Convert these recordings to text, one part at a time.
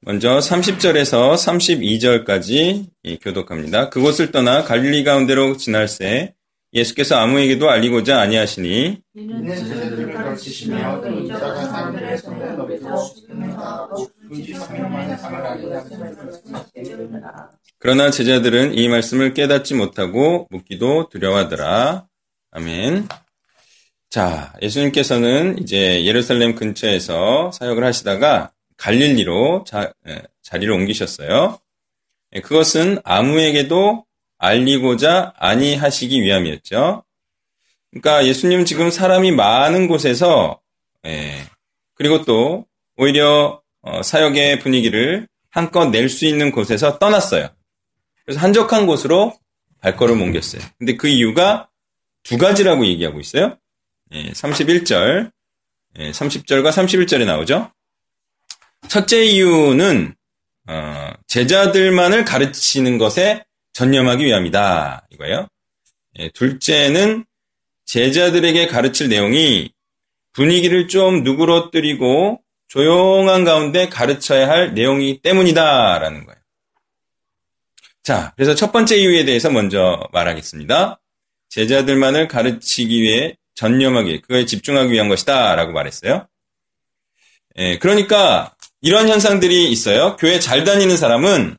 먼저 30절에서 32절까지 교독합니다. 그곳을 떠나 갈릴리 가운데로 지날새 예수께서 아무에게도 알리고자 아니하시니 이는 제자들을 가르치시며 또 인자가 사람들의 손에 높여 죽으면서 굳이 3일 만에 살아나리라 그러나 제자들은 이 말씀을 깨닫지 못하고 묻기도 두려워하더라. 아멘. 자, 예수님께서는 이제 예루살렘 근처에서 사역을 하시다가 갈릴리로 자, 리를 옮기셨어요. 예, 그것은 아무에게도 알리고자 아니하시기 위함이었죠. 그러니까 예수님 지금 사람이 많은 곳에서 예, 그리고 또 오히려 어, 사역의 분위기를 한껏 낼 수 있는 곳에서 떠났어요. 그래서 한적한 곳으로 발걸음 옮겼어요. 근데 그 이유가 두 가지라고 얘기하고 있어요. 예, 31절, 예, 30절과 31절에 나오죠. 첫째 이유는 어, 제자들만을 가르치는 것에 전념하기 위함이다. 이거예요. 예, 둘째는 제자들에게 가르칠 내용이 분위기를 좀 누그러뜨리고 조용한 가운데 가르쳐야 할 내용이기 때문이다라는 거예요. 자, 그래서 첫 번째 이유에 대해서 먼저 말하겠습니다. 제자들만을 가르치기 위해 전념하기, 그거에 집중하기 위한 것이다 라고 말했어요. 예, 그러니까 이런 현상들이 있어요. 교회 잘 다니는 사람은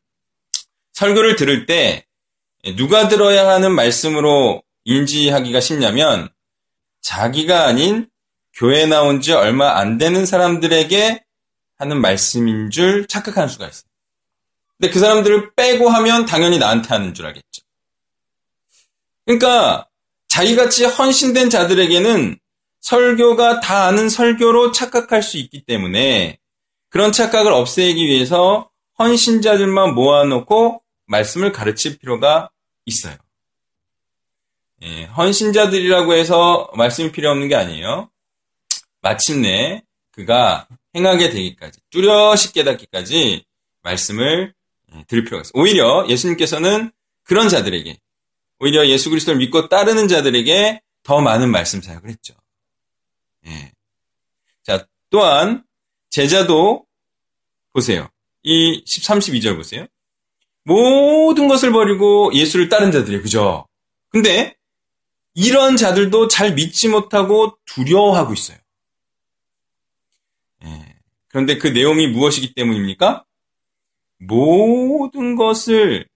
설교를 들을 때 누가 들어야 하는 말씀으로 인지하기가 쉽냐면 자기가 아닌 교회 나온 지 얼마 안 되는 사람들에게 하는 말씀인 줄 착각하는 수가 있어요. 근데 그 사람들을 빼고 하면 당연히 나한테 하는 줄 알겠죠. 그러니까 자기같이 헌신된 자들에게는 설교가 다 아는 설교로 착각할 수 있기 때문에 그런 착각을 없애기 위해서 헌신자들만 모아놓고 말씀을 가르칠 필요가 있어요. 예, 헌신자들이라고 해서 말씀이 필요 없는 게 아니에요. 마침내 그가 행하게 되기까지, 뚜렷이 깨닫기까지 말씀을 예, 들을 필요가 있어요. 오히려 예수님께서는 그런 자들에게, 오히려 예수 그리스도를 믿고 따르는 자들에게 더 많은 말씀 사역을 했죠. 예. 자, 또한 제자도 보세요. 이 32절 보세요. 모든 것을 버리고 예수를 따른 자들이에요. 그죠? 근데 이런 자들도 잘 믿지 못하고 두려워하고 있어요. 예. 그런데 그 내용이 무엇이기 때문입니까? 모든 것을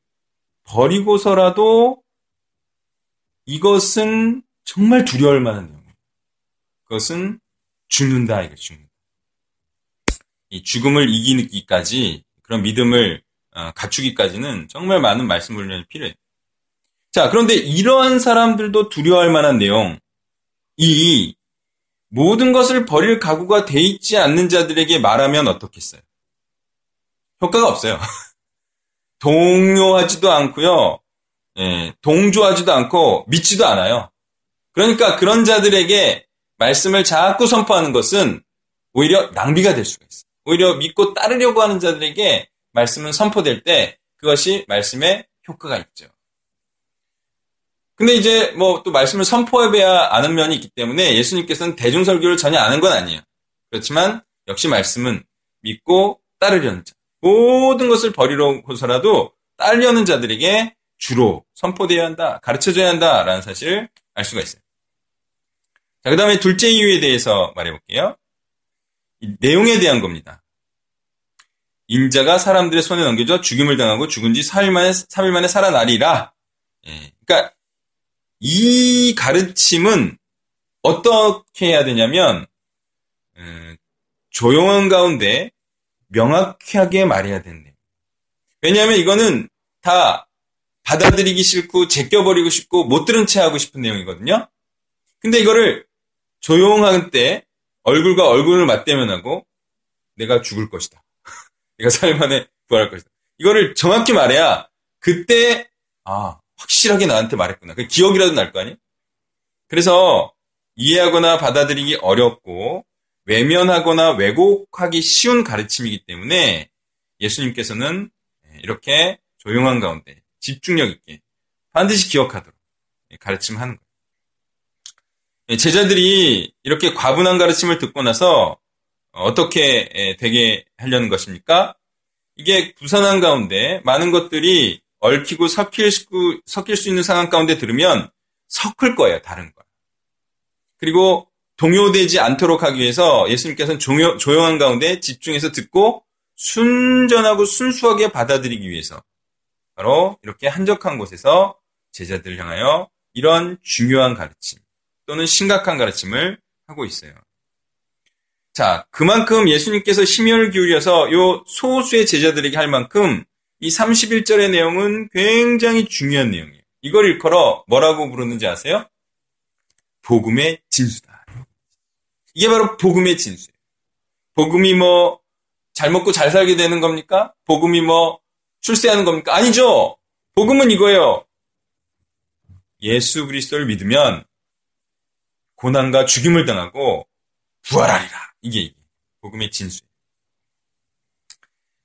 버리고서라도 이것은 정말 두려울 만한 내용이에요. 그것은 죽는다, 이거 죽는다. 이 죽음을 이기기까지 그런 믿음을 어, 갖추기까지는 정말 많은 말씀 훈련이 필요해요. 자, 그런데 이러한 사람들도 두려워할 만한 내용, 이 모든 것을 버릴 각오가 돼 있지 않는 자들에게 말하면 어떻겠어요? 효과가 없어요. 동요하지도 않고요. 예, 동조하지도 않고 믿지도 않아요. 그러니까 그런 자들에게 말씀을 자꾸 선포하는 것은 오히려 낭비가 될 수가 있어요. 오히려 믿고 따르려고 하는 자들에게 말씀은 선포될 때 그것이 말씀에 효과가 있죠. 근데 이제 뭐 또 말씀을 선포해야 아는 면이 있기 때문에 예수님께서는 대중설교를 전혀 아는 건 아니에요. 그렇지만 역시 말씀은 믿고 따르려는 자. 모든 것을 버리려고서라도 따르려는 자들에게 주로 선포되어야 한다, 가르쳐줘야 한다라는 사실을 알 수가 있어요. 자, 그 다음에 둘째 이유에 대해서 말해볼게요. 내용에 대한 겁니다. 인자가 사람들의 손에 넘겨져 죽임을 당하고 죽은 지 3일 만에, 3일 만에 살아나리라. 예, 그러니까 이 가르침은 어떻게 해야 되냐면 음, 조용한 가운데 명확하게 말해야 된대. 왜냐하면 이거는 다 받아들이기 싫고 제껴버리고 싶고 못 들은 채 하고 싶은 내용이거든요. 근데 이거를 조용한 때 얼굴과 얼굴을 맞대면 하고 내가 죽을 것이다. 내가 사흘 만에 부활할 것이다. 이거를 정확히 말해야 그때 아 확실하게 나한테 말했구나. 그 기억이라도 날 거 아니에요? 그래서 이해하거나 받아들이기 어렵고 외면하거나 왜곡하기 쉬운 가르침이기 때문에 예수님께서는 이렇게 조용한 가운데 집중력 있게 반드시 기억하도록 가르침하는 거예요. 제자들이 이렇게 과분한 가르침을 듣고 나서 어떻게 되게 하려는 것입니까? 이게 부산한 가운데 많은 것들이 얽히고 섞일 수, 섞일 수 있는 상황 가운데 들으면 섞을 거예요, 다른 거. 그리고 동요되지 않도록 하기 위해서 예수님께서는 조용, 조용한 가운데 집중해서 듣고 순전하고 순수하게 받아들이기 위해서 바로 이렇게 한적한 곳에서 제자들을 향하여 이런 중요한 가르침 또는 심각한 가르침을 하고 있어요. 자, 그만큼 예수님께서 심혈을 기울여서 요 소수의 제자들에게 할 만큼 이 31절의 내용은 굉장히 중요한 내용이에요. 이걸 일컬어 뭐라고 부르는지 아세요? 복음의 진수다. 이게 바로 복음의 진수예요. 복음이 뭐 잘 먹고 잘 살게 되는 겁니까? 복음이 뭐 출세하는 겁니까? 아니죠. 복음은 이거예요. 예수 그리스도를 믿으면 고난과 죽임을 당하고 부활하리라. 이게 복음의 진수예요.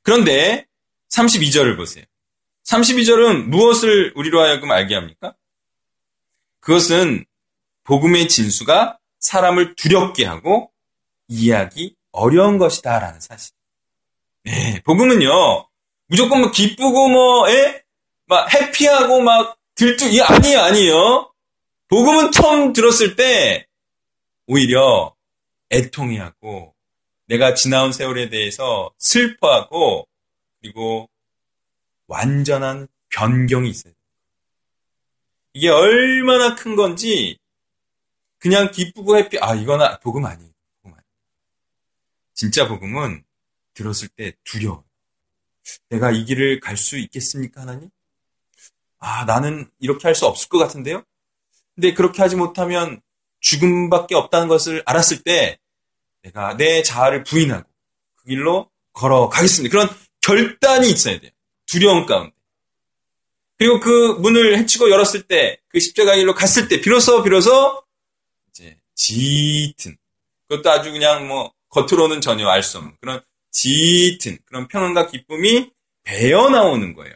그런데 32절을 보세요. 32절은 무엇을 우리로 하여금 알게 합니까? 그것은 복음의 진수가 사람을 두렵게 하고 이해하기 어려운 것이다 라는 사실. 네, 복음은요, 무조건 뭐 기쁘고 뭐, 에? 막 해피하고 막 들뜨, 이 아니에요, 아니에요. 복음은 처음 들었을 때 오히려 애통해하고 내가 지나온 세월에 대해서 슬퍼하고 그리고 완전한 변경이 있어요. 이게 얼마나 큰 건지 그냥 기쁘고 해피 아 이건 복음 아니에요. 복음 아니에요. 진짜 복음은 들었을 때 두려워. 내가 이 길을 갈 수 있겠습니까, 하나님? 아, 나는 이렇게 할 수 없을 것 같은데요? 근데 그렇게 하지 못하면 죽음밖에 없다는 것을 알았을 때 내가 내 자아를 부인하고 그 길로 걸어가겠습니다. 그런 결단이 있어야 돼요. 두려움 가운데. 그리고 그 문을 헤치고 열었을 때, 그 십자가 길로 갔을 때, 비로소, 비로소, 이제, 짙은, 그것도 아주 그냥 뭐, 겉으로는 전혀 알 수 없는 그런 짙은, 그런 평안과 기쁨이 배어 나오는 거예요.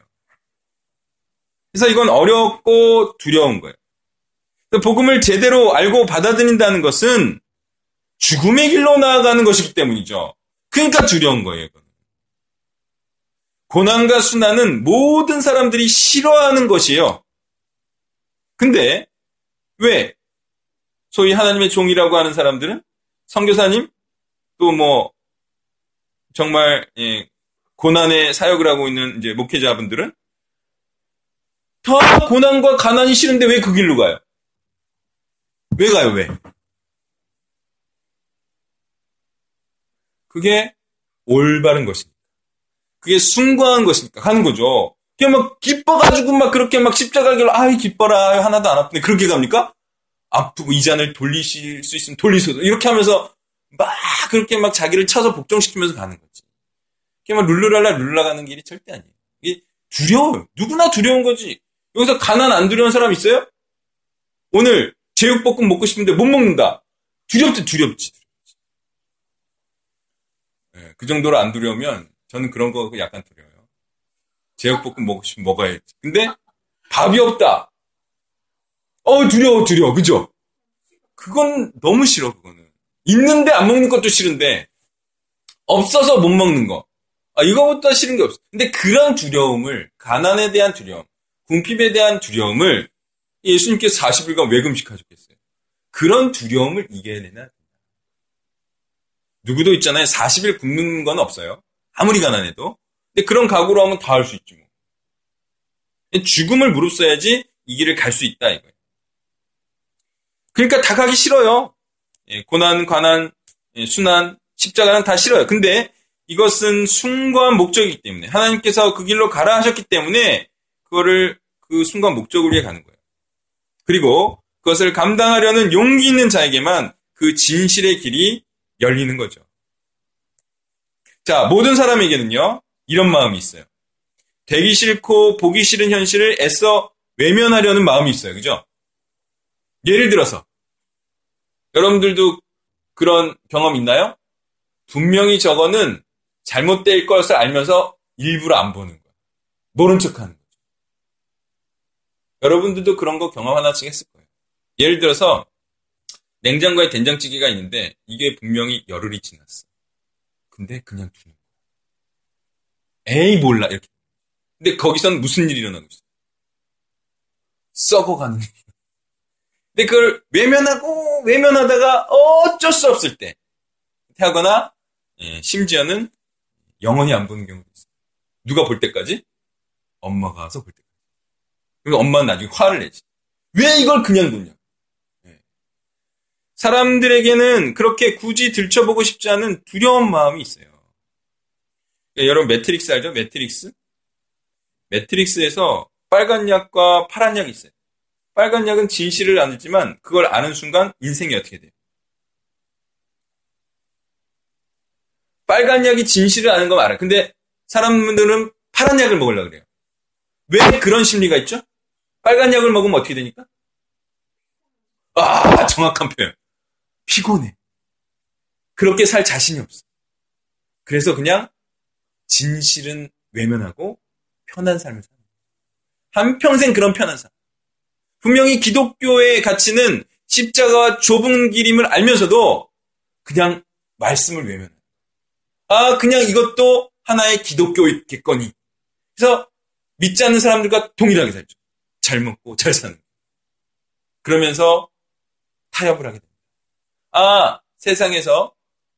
그래서 이건 어렵고 두려운 거예요. 복음을 제대로 알고 받아들인다는 것은 죽음의 길로 나아가는 것이기 때문이죠. 그러니까 두려운 거예요. 고난과 순환은 모든 사람들이 싫어하는 것이에요. 근데 왜 소위 하나님의 종이라고 하는 사람들은 성교사님 또 뭐 정말 예, 고난의 사역을 하고 있는 이제 목회자분들은 다 고난과 가난이 싫은데 왜 그 길로 가요? 왜 가요? 왜? 그게 올바른 것입니다. 그게 숭고한 것입니까? 가는 거죠. 그냥 막 기뻐가지고 막 그렇게 막 십자가 길로 아이 기뻐라 하나도 안 아픈데 그렇게 갑니까? 아프고 이 잔을 돌리실 수 있으면 돌리소서 이렇게 하면서 막 그렇게 막 자기를 쳐서 복종시키면서 가는 거지. 그냥 막 룰루랄라 룰라 가는 길이 절대 아니에요. 이게 두려워요. 누구나 두려운 거지. 여기서 가난 안 두려운 사람 있어요? 오늘 제육볶음 먹고 싶은데 못 먹는다. 두렵지, 두렵지. 네, 그 정도로 안 두려우면 저는 그런 거 약간 두려워요. 제육볶음 먹고 싶으면 먹어야지. 근데 밥이 없다. 어, 두려워, 두려워. 그죠? 그건 너무 싫어, 그거는. 있는데 안 먹는 것도 싫은데, 없어서 못 먹는 거. 아, 이거보다 싫은 게 없어. 근데 그런 두려움을, 가난에 대한 두려움, 궁핍에 대한 두려움을 예수님께서 40일간 왜 금식하셨겠어요? 그런 두려움을 이겨내야 된다. 누구도 있잖아요. 40일 굶는 건 없어요. 아무리 가난해도. 근데 그런 각오로 하면 다 할 수 있지 뭐. 죽음을 무릅써야지 이 길을 갈 수 있다 이거예요. 그러니까 다 가기 싫어요. 예, 고난, 관한, 예, 순환, 십자가는 다 싫어요. 근데 이것은 숭고한 목적이기 때문에 하나님께서 그 길로 가라 하셨기 때문에 그거를 그 숭고한 목적을 위해 가는 거예요. 그리고 그것을 감당하려는 용기 있는 자에게만 그 진실의 길이 열리는 거죠. 자, 모든 사람에게는요, 이런 마음이 있어요. 되기 싫고 보기 싫은 현실을 애써 외면하려는 마음이 있어요. 그죠? 예를 들어서 여러분들도 그런 경험 있나요? 분명히 저거는 잘못될 것을 알면서 일부러 안 보는 거예요. 모른 척 하는 거죠. 여러분들도 그런 거 경험 하나씩 했을 거예요. 예를 들어서 냉장고에 된장찌개가 있는데 이게 분명히 열흘이 지났어. 근데 그냥 두는 거야. 에이 몰라 이렇게. 근데 거기선 무슨 일이 일어나고 있어? 썩어가는 일. 근데 그걸 외면하고 외면하다가 어쩔 수 없을 때 하거나 예, 심지어는 영원히 안 보는 경우도 있어요. 누가 볼 때까지? 엄마가 와서 볼 때까지. 그리고 엄마는 나중에 화를 내지. 왜 이걸 그냥 두냐? 예. 사람들에게는 그렇게 굳이 들춰보고 싶지 않은 두려운 마음이 있어요. 예, 여러분 매트릭스 알죠? 매트릭스? 매트릭스에서 빨간 약과 파란 약이 있어요. 빨간 약은 진실을 아지만 그걸 아는 순간 인생이 어떻게 돼요? 빨간 약이 진실을 아는 거 알아요. 근데 사람들은 파란 약을 먹으려고 그래요. 왜 그런 심리가 있죠? 빨간 약을 먹으면 어떻게 되니까? 아, 정확한 표현. 피곤해. 그렇게 살 자신이 없어. 그래서 그냥 진실은 외면하고 편한 삶을 사는. 한평생 그런 편한 삶. 분명히 기독교의 가치는 십자가와 좁은 길임을 알면서도 그냥 말씀을 외면해요. 아, 그냥 이것도 하나의 기독교겠거니. 그래서 믿지 않는 사람들과 동일하게 살죠. 잘 먹고 잘 사는. 그러면서 타협을 하게 됩니다. 아, 세상에서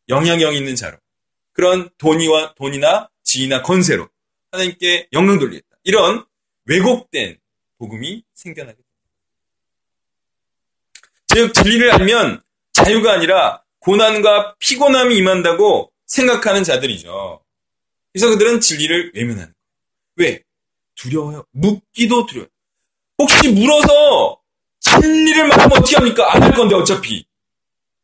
영향력 있는 자로 그런 돈이와 돈이나 지위나 건세로 하나님께 영광 돌리겠다. 이런 왜곡된 복음이 생겨나게 됩니다. 즉 진리를 알면 자유가 아니라 고난과 피곤함이 임한다고 생각하는 자들이죠. 그래서 그들은 진리를 외면하는 거예요. 왜? 두려워요. 묻기도 두려워요. 혹시 물어서 진리를 말하면 어떻게 합니까? 안 할 건데 어차피.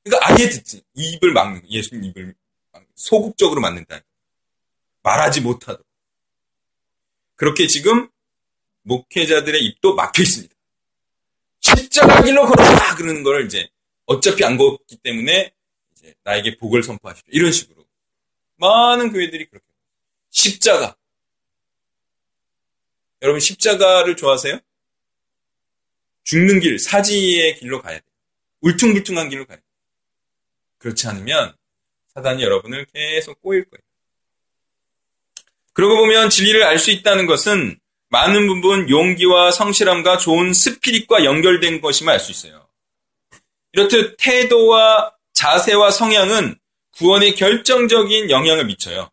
그러니까 아예 듣지. 입을 막는 예수님 입을 막는 소극적으로 막는다. 말하지 못하도록. 그렇게 지금 목회자들의 입도 막혀 있습니다. 십자가 길로 걸어라 그러는 걸 이제 어차피 안 걷기 때문에 이제 나에게 복을 선포하십시오. 이런 식으로 많은 교회들이 그렇게 십자가 여러분 십자가를 좋아하세요? 죽는 길, 사지의 길로 가야 돼요. 울퉁불퉁한 길로 가야 돼요. 그렇지 않으면 사단이 여러분을 계속 꼬일 거예요. 그러고 보면 진리를 알 수 있다는 것은 많은 부분 용기와 성실함과 좋은 스피릿과 연결된 것임을 알 수 있어요. 이렇듯 태도와 자세와 성향은 구원에 결정적인 영향을 미쳐요.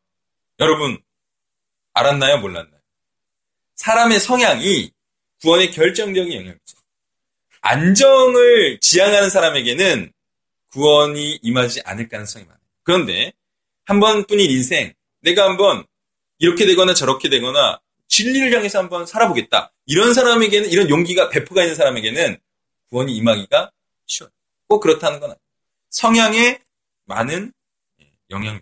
여러분, 알았나요? 몰랐나요? 사람의 성향이 구원에 결정적인 영향을 미쳐요. 안정을 지향하는 사람에게는 구원이 임하지 않을 가능성이 많아요. 그런데 한 번뿐인 인생, 내가 한번 이렇게 되거나 저렇게 되거나 진리를 향해서 한번 살아보겠다. 이런 사람에게는 이런 용기가 배포가 있는 사람에게는 구원이 임하기가 쉬워요. 꼭 그렇다는 건 아니에요. 성향에 많은 영향.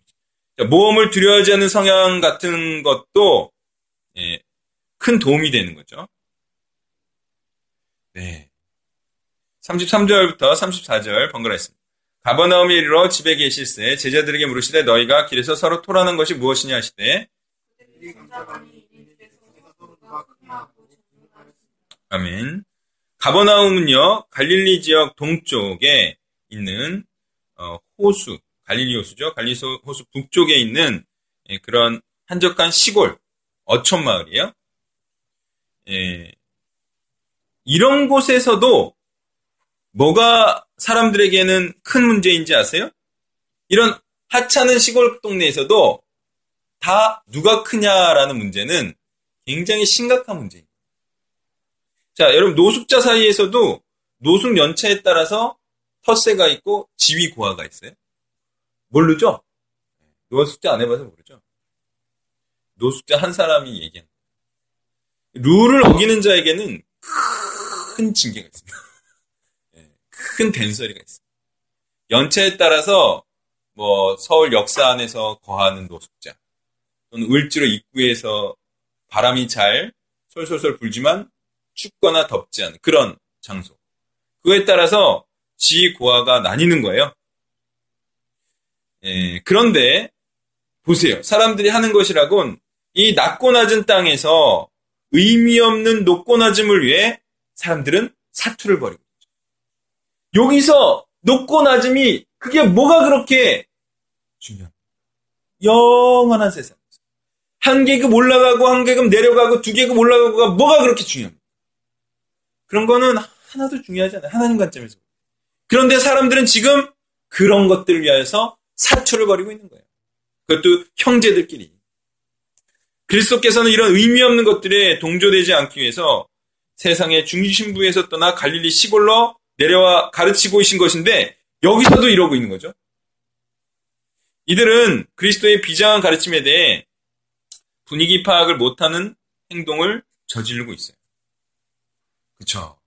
모험을 두려워하지 않는 성향 같은 것도 예, 큰 도움이 되는 거죠. 네. 33절부터 34절 번갈아 있습니다. 가버나움에 이르러 집에 계실새 제자들에게 물으시되 너희가 길에서 서로 토라는 것이 무엇이냐 하시되 아멘. 가버나움은요 갈릴리 지역 동쪽에 있는 어, 호수 갈릴리 호수죠. 갈릴리 호수 북쪽에 있는 예, 그런 한적한 시골 어촌 마을이에요. 예, 이런 곳에서도 뭐가 사람들에게는 큰 문제인지 아세요? 이런 하찮은 시골 동네에서도 다 누가 크냐라는 문제는 굉장히 심각한 문제입니다. 자, 여러분 노숙자 사이에서도 노숙 연차에 따라서 텃세가 있고 지위 고하가 있어요. 모르죠? 노숙자 안 해봐서 모르죠? 노숙자 한 사람이 얘기한 룰을 어기는 자에게는 큰 징계가 있습니다. 큰 댄서리가 있습니다. 연차에 따라서 뭐 서울 역사 안에서 거하는 노숙자, 또는 을지로 입구에서 바람이 잘 솔솔솔 불지만 춥거나 덥지 않은 그런 장소. 그거에 따라서 지 고하가 나뉘는 거예요. 예, 그런데 보세요. 사람들이 하는 것이라곤 이 낮고 낮은 땅에서 의미 없는 높고 낮음을 위해 사람들은 사투를 벌이고. 여기서 높고 낮음이 그게 뭐가 그렇게 중요한 영원한 세상에서 한 계급 올라가고 한 계급 내려가고 두 계급 올라가고가 뭐가 그렇게 중요합니까? 그런 거는 하나도 중요하지 않아요. 하나님 관점에서. 그런데 사람들은 지금 그런 것들을 위하여서 사투를 벌이고 있는 거예요. 그것도 형제들끼리. 그리스도께서는 이런 의미 없는 것들에 동조되지 않기 위해서 세상의 중심부에서 떠나 갈릴리 시골로 내려와 가르치고 계신 것인데 여기서도 이러고 있는 거죠. 이들은 그리스도의 비장한 가르침에 대해 분위기 파악을 못하는 행동을 저지르고 있어요. 그렇죠.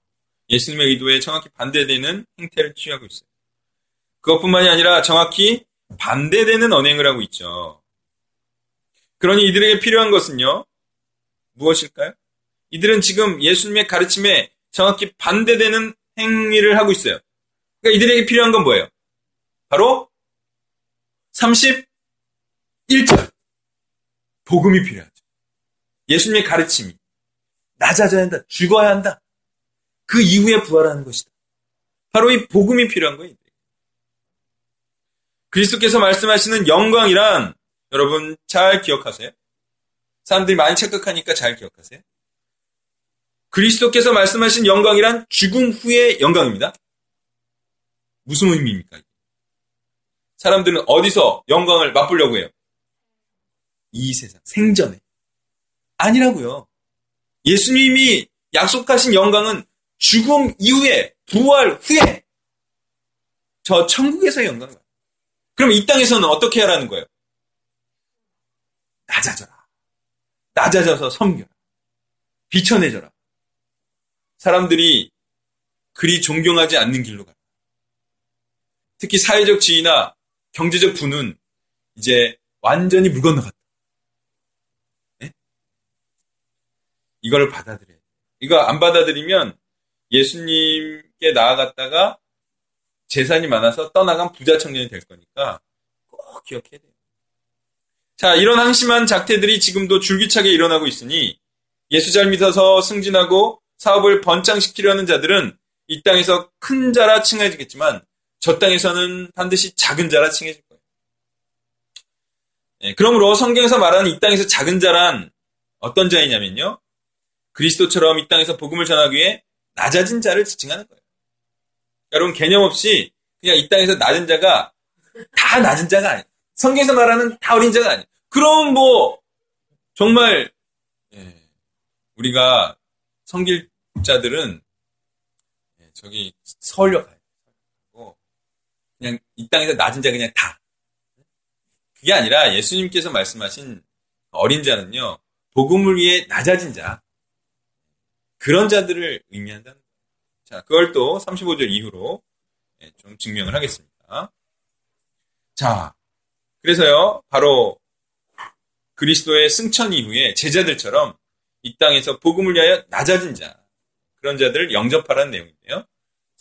예수님의 의도에 정확히 반대되는 행태를 취하고 있어요. 그것뿐만이 아니라 정확히 반대되는 언행을 하고 있죠. 그러니 이들에게 필요한 것은요, 무엇일까요? 이들은 지금 예수님의 가르침에 정확히 반대되는 행위를 하고 있어요. 그러니까 이들에게 필요한 건 뭐예요? 바로 31절. 복음이 필요하죠. 예수님의 가르침이 낮아져야 한다. 죽어야 한다. 그 이후에 부활하는 것이다. 바로 이 복음이 필요한 거예요. 그리스도께서 말씀하시는 영광이란 여러분 잘 기억하세요? 사람들이 많이 착각하니까 잘 기억하세요? 그리스도께서 말씀하신 영광이란 죽음 후의 영광입니다. 무슨 의미입니까? 사람들은 어디서 영광을 맛보려고 해요? 이 세상, 생전에. 아니라고요. 예수님이 약속하신 영광은 죽음 이후에, 부활 후에, 저 천국에서의 영광을 그럼 이 땅에서는 어떻게 하라는 거예요? 낮아져라. 낮아져서 섬겨라. 비춰내져라. 사람들이 그리 존경하지 않는 길로 가. 특히 사회적 지위나 경제적 부는 이제 완전히 물 건너갔다. 네? 이걸 받아들여야 돼. 이거 안 받아들이면 예수님께 나아갔다가 재산이 많아서 떠나간 부자 청년이 될 거니까 꼭 기억해야 돼요. 자, 이런 한심한 작태들이 지금도 줄기차게 일어나고 있으니 예수 잘 믿어서 승진하고 사업을 번창시키려는 자들은 이 땅에서 큰 자라 칭해지겠지만 저 땅에서는 반드시 작은 자라 칭해질 거예요. 네, 그러므로 성경에서 말하는 이 땅에서 작은 자란 어떤 자이냐면요. 그리스도처럼 이 땅에서 복음을 전하기 위해 낮아진 자를 지칭하는 거예요. 여러분 개념 없이 그냥 이 땅에서 낮은 자가 다 낮은 자가 아니에요. 성경에서 말하는 다 어린 자가 아니에요. 그럼 뭐 정말 예, 우리가 성길 자들은 예, 저기 서울역 가요. 그냥 이 땅에서 낮은 자 그냥 다. 그게 아니라 예수님께서 말씀하신 어린 자는요. 복음을 위해 낮아진 자. 그런 자들을 의미한다는 거예요. 자, 그걸 또 35절 이후로 예, 좀 증명을 하겠습니다. 자, 그래서요, 바로 그리스도의 승천 이후에 제자들처럼 이 땅에서 복음을 위하여 낮아진 자, 그런 자들을 영접하라는 내용인데요.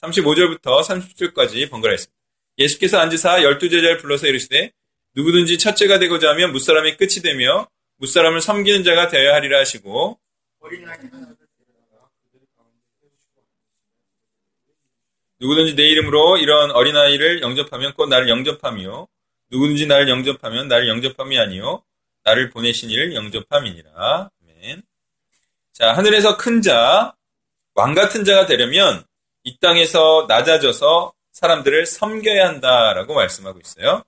35절부터 30절까지 번갈아했습니다. 예수께서 앉으사 열두 제자를 불러서 이르시되 누구든지 첫째가 되고자 하면 무사람이 끝이 되며 무사람을 섬기는 자가 되어야 하리라 하시고 누구든지 내 이름으로 이런 어린아이를 영접하면 곧 나를 영접함이요 누구든지 나를 영접하면 나를 영접함이 아니요 나를 보내신 이를 영접함이니라. 아멘. 자, 하늘에서 큰 자, 왕 같은 자가 되려면 이 땅에서 낮아져서 사람들을 섬겨야 한다라고 말씀하고 있어요.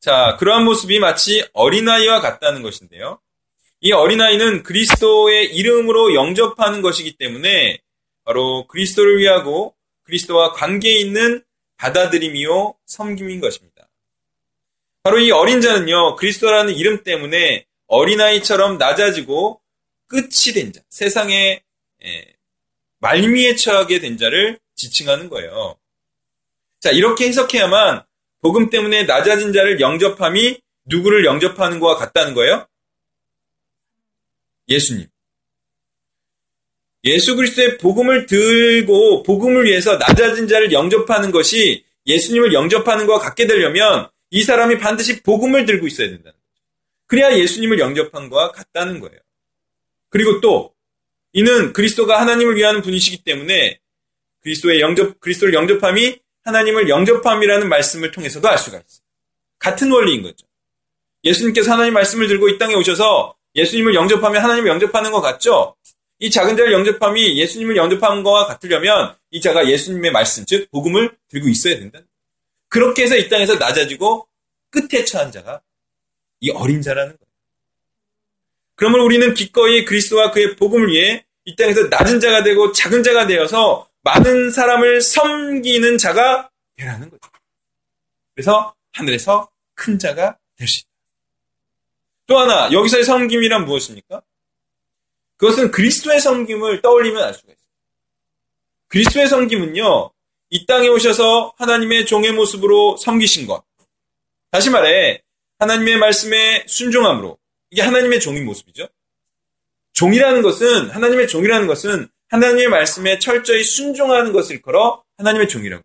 자, 그러한 모습이 마치 어린아이와 같다는 것인데요. 이 어린아이는 그리스도의 이름으로 영접하는 것이기 때문에 바로 그리스도를 위하고 그리스도와 관계 있는 받아들임이요 섬김인 것입니다. 바로 이 어린 자는요 그리스도라는 이름 때문에 어린아이처럼 낮아지고 끝이 된 자, 세상의 말미에 처하게 된 자를 지칭하는 거예요. 자 이렇게 해석해야만 복음 때문에 낮아진 자를 영접함이 누구를 영접하는 거와 같다는 거예요? 예수님. 예수 그리스도의 복음을 들고 복음을 위해서 낮아진 자를 영접하는 것이 예수님을 영접하는 것과 같게 되려면 이 사람이 반드시 복음을 들고 있어야 된다는 거죠. 그래야 예수님을 영접한 것과 같다는 거예요. 그리고 또 이는 그리스도가 하나님을 위하는 분이시기 때문에 그리스도의 영접 그리스도를 영접함이 하나님을 영접함이라는 말씀을 통해서도 알 수가 있어요. 같은 원리인 거죠. 예수님께서 하나님 말씀을 들고 이 땅에 오셔서 예수님을 영접하면 하나님을 영접하는 것 같죠? 이 작은 자를 영접함이 예수님을 영접하는 것과 같으려면 이 자가 예수님의 말씀, 즉 복음을 들고 있어야 된다. 그렇게 해서 이 땅에서 낮아지고 끝에 처한 자가 이 어린 자라는 거예요. 그러면 우리는 기꺼이 그리스도와 그의 복음을 위해 이 땅에서 낮은 자가 되고 작은 자가 되어서 많은 사람을 섬기는 자가 되라는 거죠. 그래서 하늘에서 큰 자가 될 수 있다. 또 하나 여기서의 섬김이란 무엇입니까? 그것은 그리스도의 섬김을 떠올리면 알 수가 있어요. 그리스도의 섬김은요, 이 땅에 오셔서 하나님의 종의 모습으로 섬기신 것. 다시 말해, 하나님의 말씀에 순종함으로, 이게 하나님의 종인 모습이죠. 종이라는 것은, 하나님의 종이라는 것은 하나님의 말씀에 철저히 순종하는 것을 걸어 하나님의 종이라고.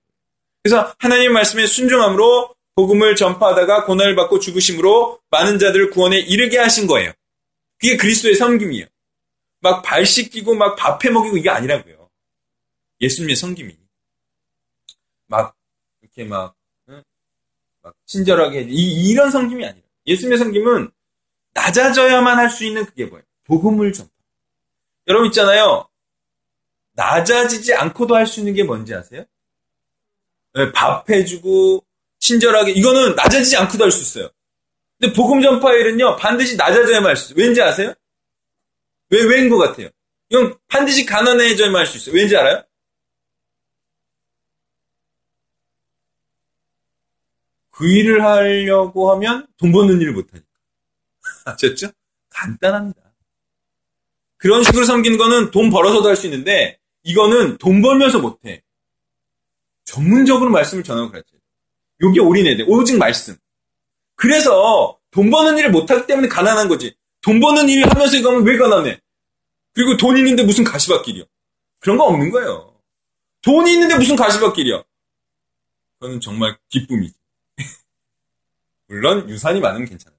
그래서 하나님의 말씀에 순종함으로 복음을 전파하다가 고난을 받고 죽으심으로 많은 자들을 구원에 이르게 하신 거예요. 그게 그리스도의 섬김이에요. 막 발 씻기고 막 밥해 먹이고 이게 아니라고요. 예수님의 섬김이. 막 이렇게 막, 응? 막 친절하게 이, 이런 섬김이 아니라 예수님의 섬김은 낮아져야만 할 수 있는 그게 뭐예요? 복음을 전파. 여러분 있잖아요. 낮아지지 않고도 할 수 있는 게 뭔지 아세요? 네, 밥 해주고 친절하게 이거는 낮아지지 않고도 할 수 있어요. 근데 복음 전파 일은요 반드시 낮아져야만 할 수 있어요. 왠지 아세요? 왜 왜인 것 같아요? 이건 반드시 가난해져야만 할 수 있어요. 왠지 알아요? 그 일을 하려고 하면 돈 버는 일을 못하니까. 아셨죠? 간단합니다. 그런 식으로 섬기는 거는 돈 벌어서도 할 수 있는데 이거는 돈 벌면서 못해. 전문적으로 말씀을 전하고 그랬지. 여기 올인해야 돼. 오직 말씀. 그래서 돈 버는 일을 못하기 때문에 가난한 거지. 돈 버는 일을 하면서 이거 하면 왜 가난해? 그리고 돈 있는데 무슨 가시밭길이요? 그런 거 없는 거예요. 돈이 있는데 무슨 가시밭길이요? 그거는 정말 기쁨이지. 물론 유산이 많으면 괜찮아요.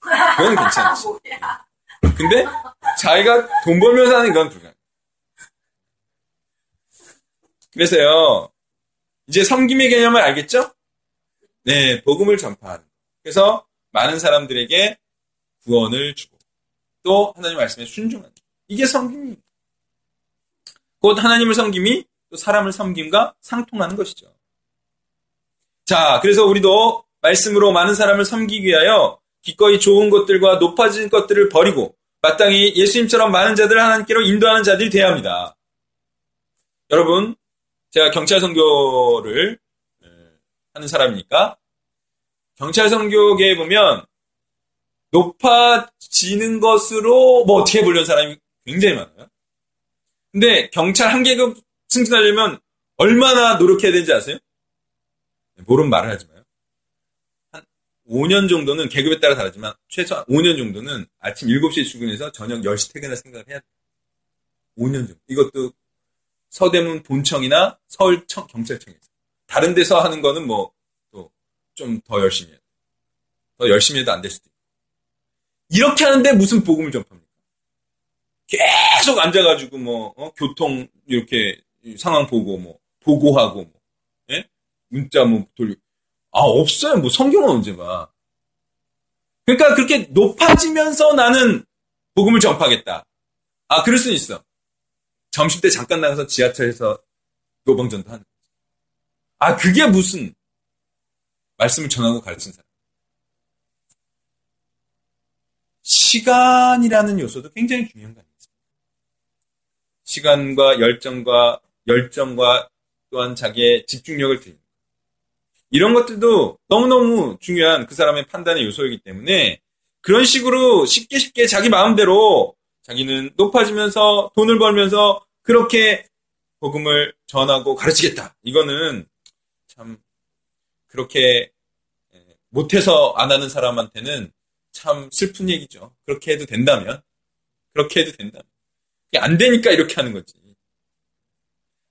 그건 괜찮지. 근데 자기가 돈 벌면서 하는 건 불가능. 그래서요. 이제 섬김의 개념을 알겠죠? 네, 복음을 전파하는. 그래서 많은 사람들에게 구원을 주고 또 하나님 말씀에 순종하는. 이게 섬김입니다. 곧 하나님을 섬김이 또 사람을 섬김과 상통하는 것이죠. 자, 그래서 우리도 말씀으로 많은 사람을 섬기기 위하여 기꺼이 좋은 것들과 높아진 것들을 버리고 마땅히 예수님처럼 많은 자들을 하나님께로 인도하는 자들이 되어야 합니다. 여러분, 제가 경찰 선교를 하는 사람이니까 경찰 선교계에 보면 높아지는 것으로 뭐 어떻게 보려는 사람이 굉장히 많아요. 근데 경찰 한 계급 승진하려면 얼마나 노력해야 되는지 아세요? 모르는 말을 하지 마요. 한 5년 정도는 계급에 따라 다르지만 최소한 5년 정도는 아침 7시에 출근해서 저녁 10시 퇴근할 생각을 해야 돼요. 5년 정도. 이것도 서대문 본청이나 서울청 경찰청에서. 다른 데서 하는 거는 뭐 또 좀 더 열심히 해야 돼. 더 열심히 해도 안 될 수도 있고. 이렇게 하는데 무슨 복음을 전파합니까? 계속 앉아가지고 뭐 어? 교통 이렇게 상황 보고 뭐 보고하고 뭐 예? 문자 뭐 돌리고 아 없어요. 뭐 성경은 언제 봐. 그러니까 그렇게 높아지면서 나는 복음을 전파하겠다. 아 그럴 수는 있어. 점심 때 잠깐 나가서 지하철에서 노방전도 하는 거지. 아 그게 무슨 말씀을 전하고 가르친 사람. 시간이라는 요소도 굉장히 중요한 거 아니겠습니까? 시간과 열정과 열정과 또한 자기의 집중력을 드리는 이런 것들도 너무너무 중요한 그 사람의 판단의 요소이기 때문에 그런 식으로 쉽게 쉽게 자기 마음대로 자기는 높아지면서 돈을 벌면서 그렇게 복음을 전하고 가르치겠다. 이거는 참 그렇게 못해서 안 하는 사람한테는 참 슬픈 얘기죠. 그렇게 해도 된다면, 그렇게 해도 된다면. 이게 안 되니까 이렇게 하는 거지.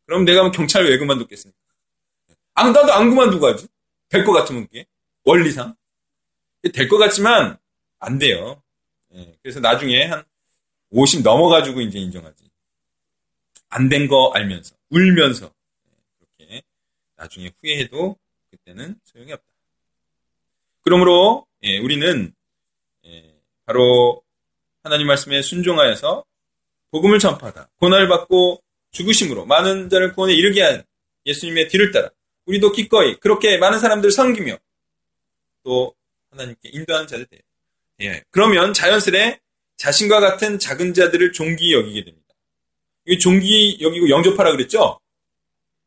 그럼 내가 뭐 경찰을 왜 그만뒀겠습니까? 안 가도 안 그만두고 가지. 될 것 같으면 그게. 원리상. 될 것 같지만, 안 돼요. 예, 그래서 나중에 한 50 넘어가지고 이제 인정하지. 안 된 거 알면서, 울면서, 예, 그렇게 나중에 후회해도 그때는 소용이 없다. 그러므로, 예, 우리는, 예, 바로 하나님 말씀에 순종하여서 복음을 전파하다. 고난을 받고 죽으심으로 많은 자를 구원에 이르게 한 예수님의 뒤를 따라 우리도 기꺼이 그렇게 많은 사람들을 섬기며 또 하나님께 인도하는 자들 돼요. 예. 그러면 자연스레 자신과 같은 작은 자들을 종기 여기게 됩니다. 이 종기 여기고 영접하라 그랬죠?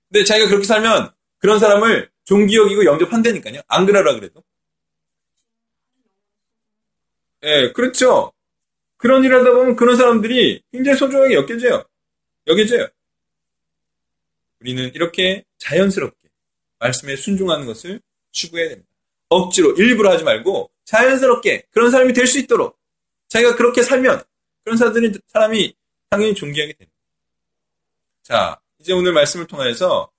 근데 자기가 그렇게 살면 그런 사람을 종기 여기고 영접한다니까요. 안 그러라 그래도. 예, 그렇죠. 그런 일 하다 보면 그런 사람들이 굉장히 소중하게 여겨져요. 여겨져요. 우리는 이렇게 자연스럽게 말씀에 순종하는 것을 추구해야 됩니다. 억지로 일부러 하지 말고 자연스럽게 그런 사람이 될 수 있도록 자기가 그렇게 살면 그런 사람들이 사람이 당연히 존귀하게 됩니다. 자, 이제 오늘 말씀을 통해서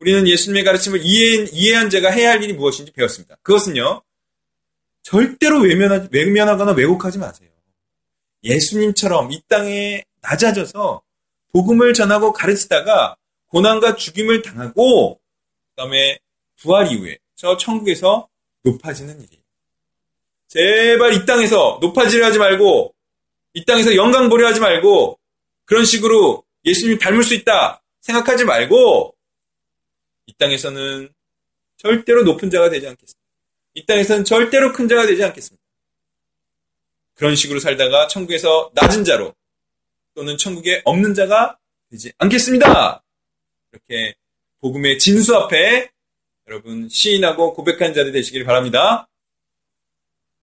우리는 예수님의 가르침을 이해, 이해한 자가 해야 할 일이 무엇인지 배웠습니다. 그것은요, 절대로 외면하, 외면하거나 왜곡하지 마세요. 예수님처럼 이 땅에 낮아져서 복음을 전하고 가르치다가 고난과 죽임을 당하고 그다음에 부활 이후에 저 천국에서 높아지는 일이에요. 제발 이 땅에서 높아지려 하지 말고 이 땅에서 영광 보려 하지 말고 그런 식으로 예수님을 닮을 수 있다 생각하지 말고 이 땅에서는 절대로 높은 자가 되지 않겠습니다. 이 땅에서는 절대로 큰 자가 되지 않겠습니다. 그런 식으로 살다가 천국에서 낮은 자로 또는 천국에 없는 자가 되지 않겠습니다. 이렇게 복음의 진수 앞에 여러분 시인하고 고백한 자들 되시길 바랍니다.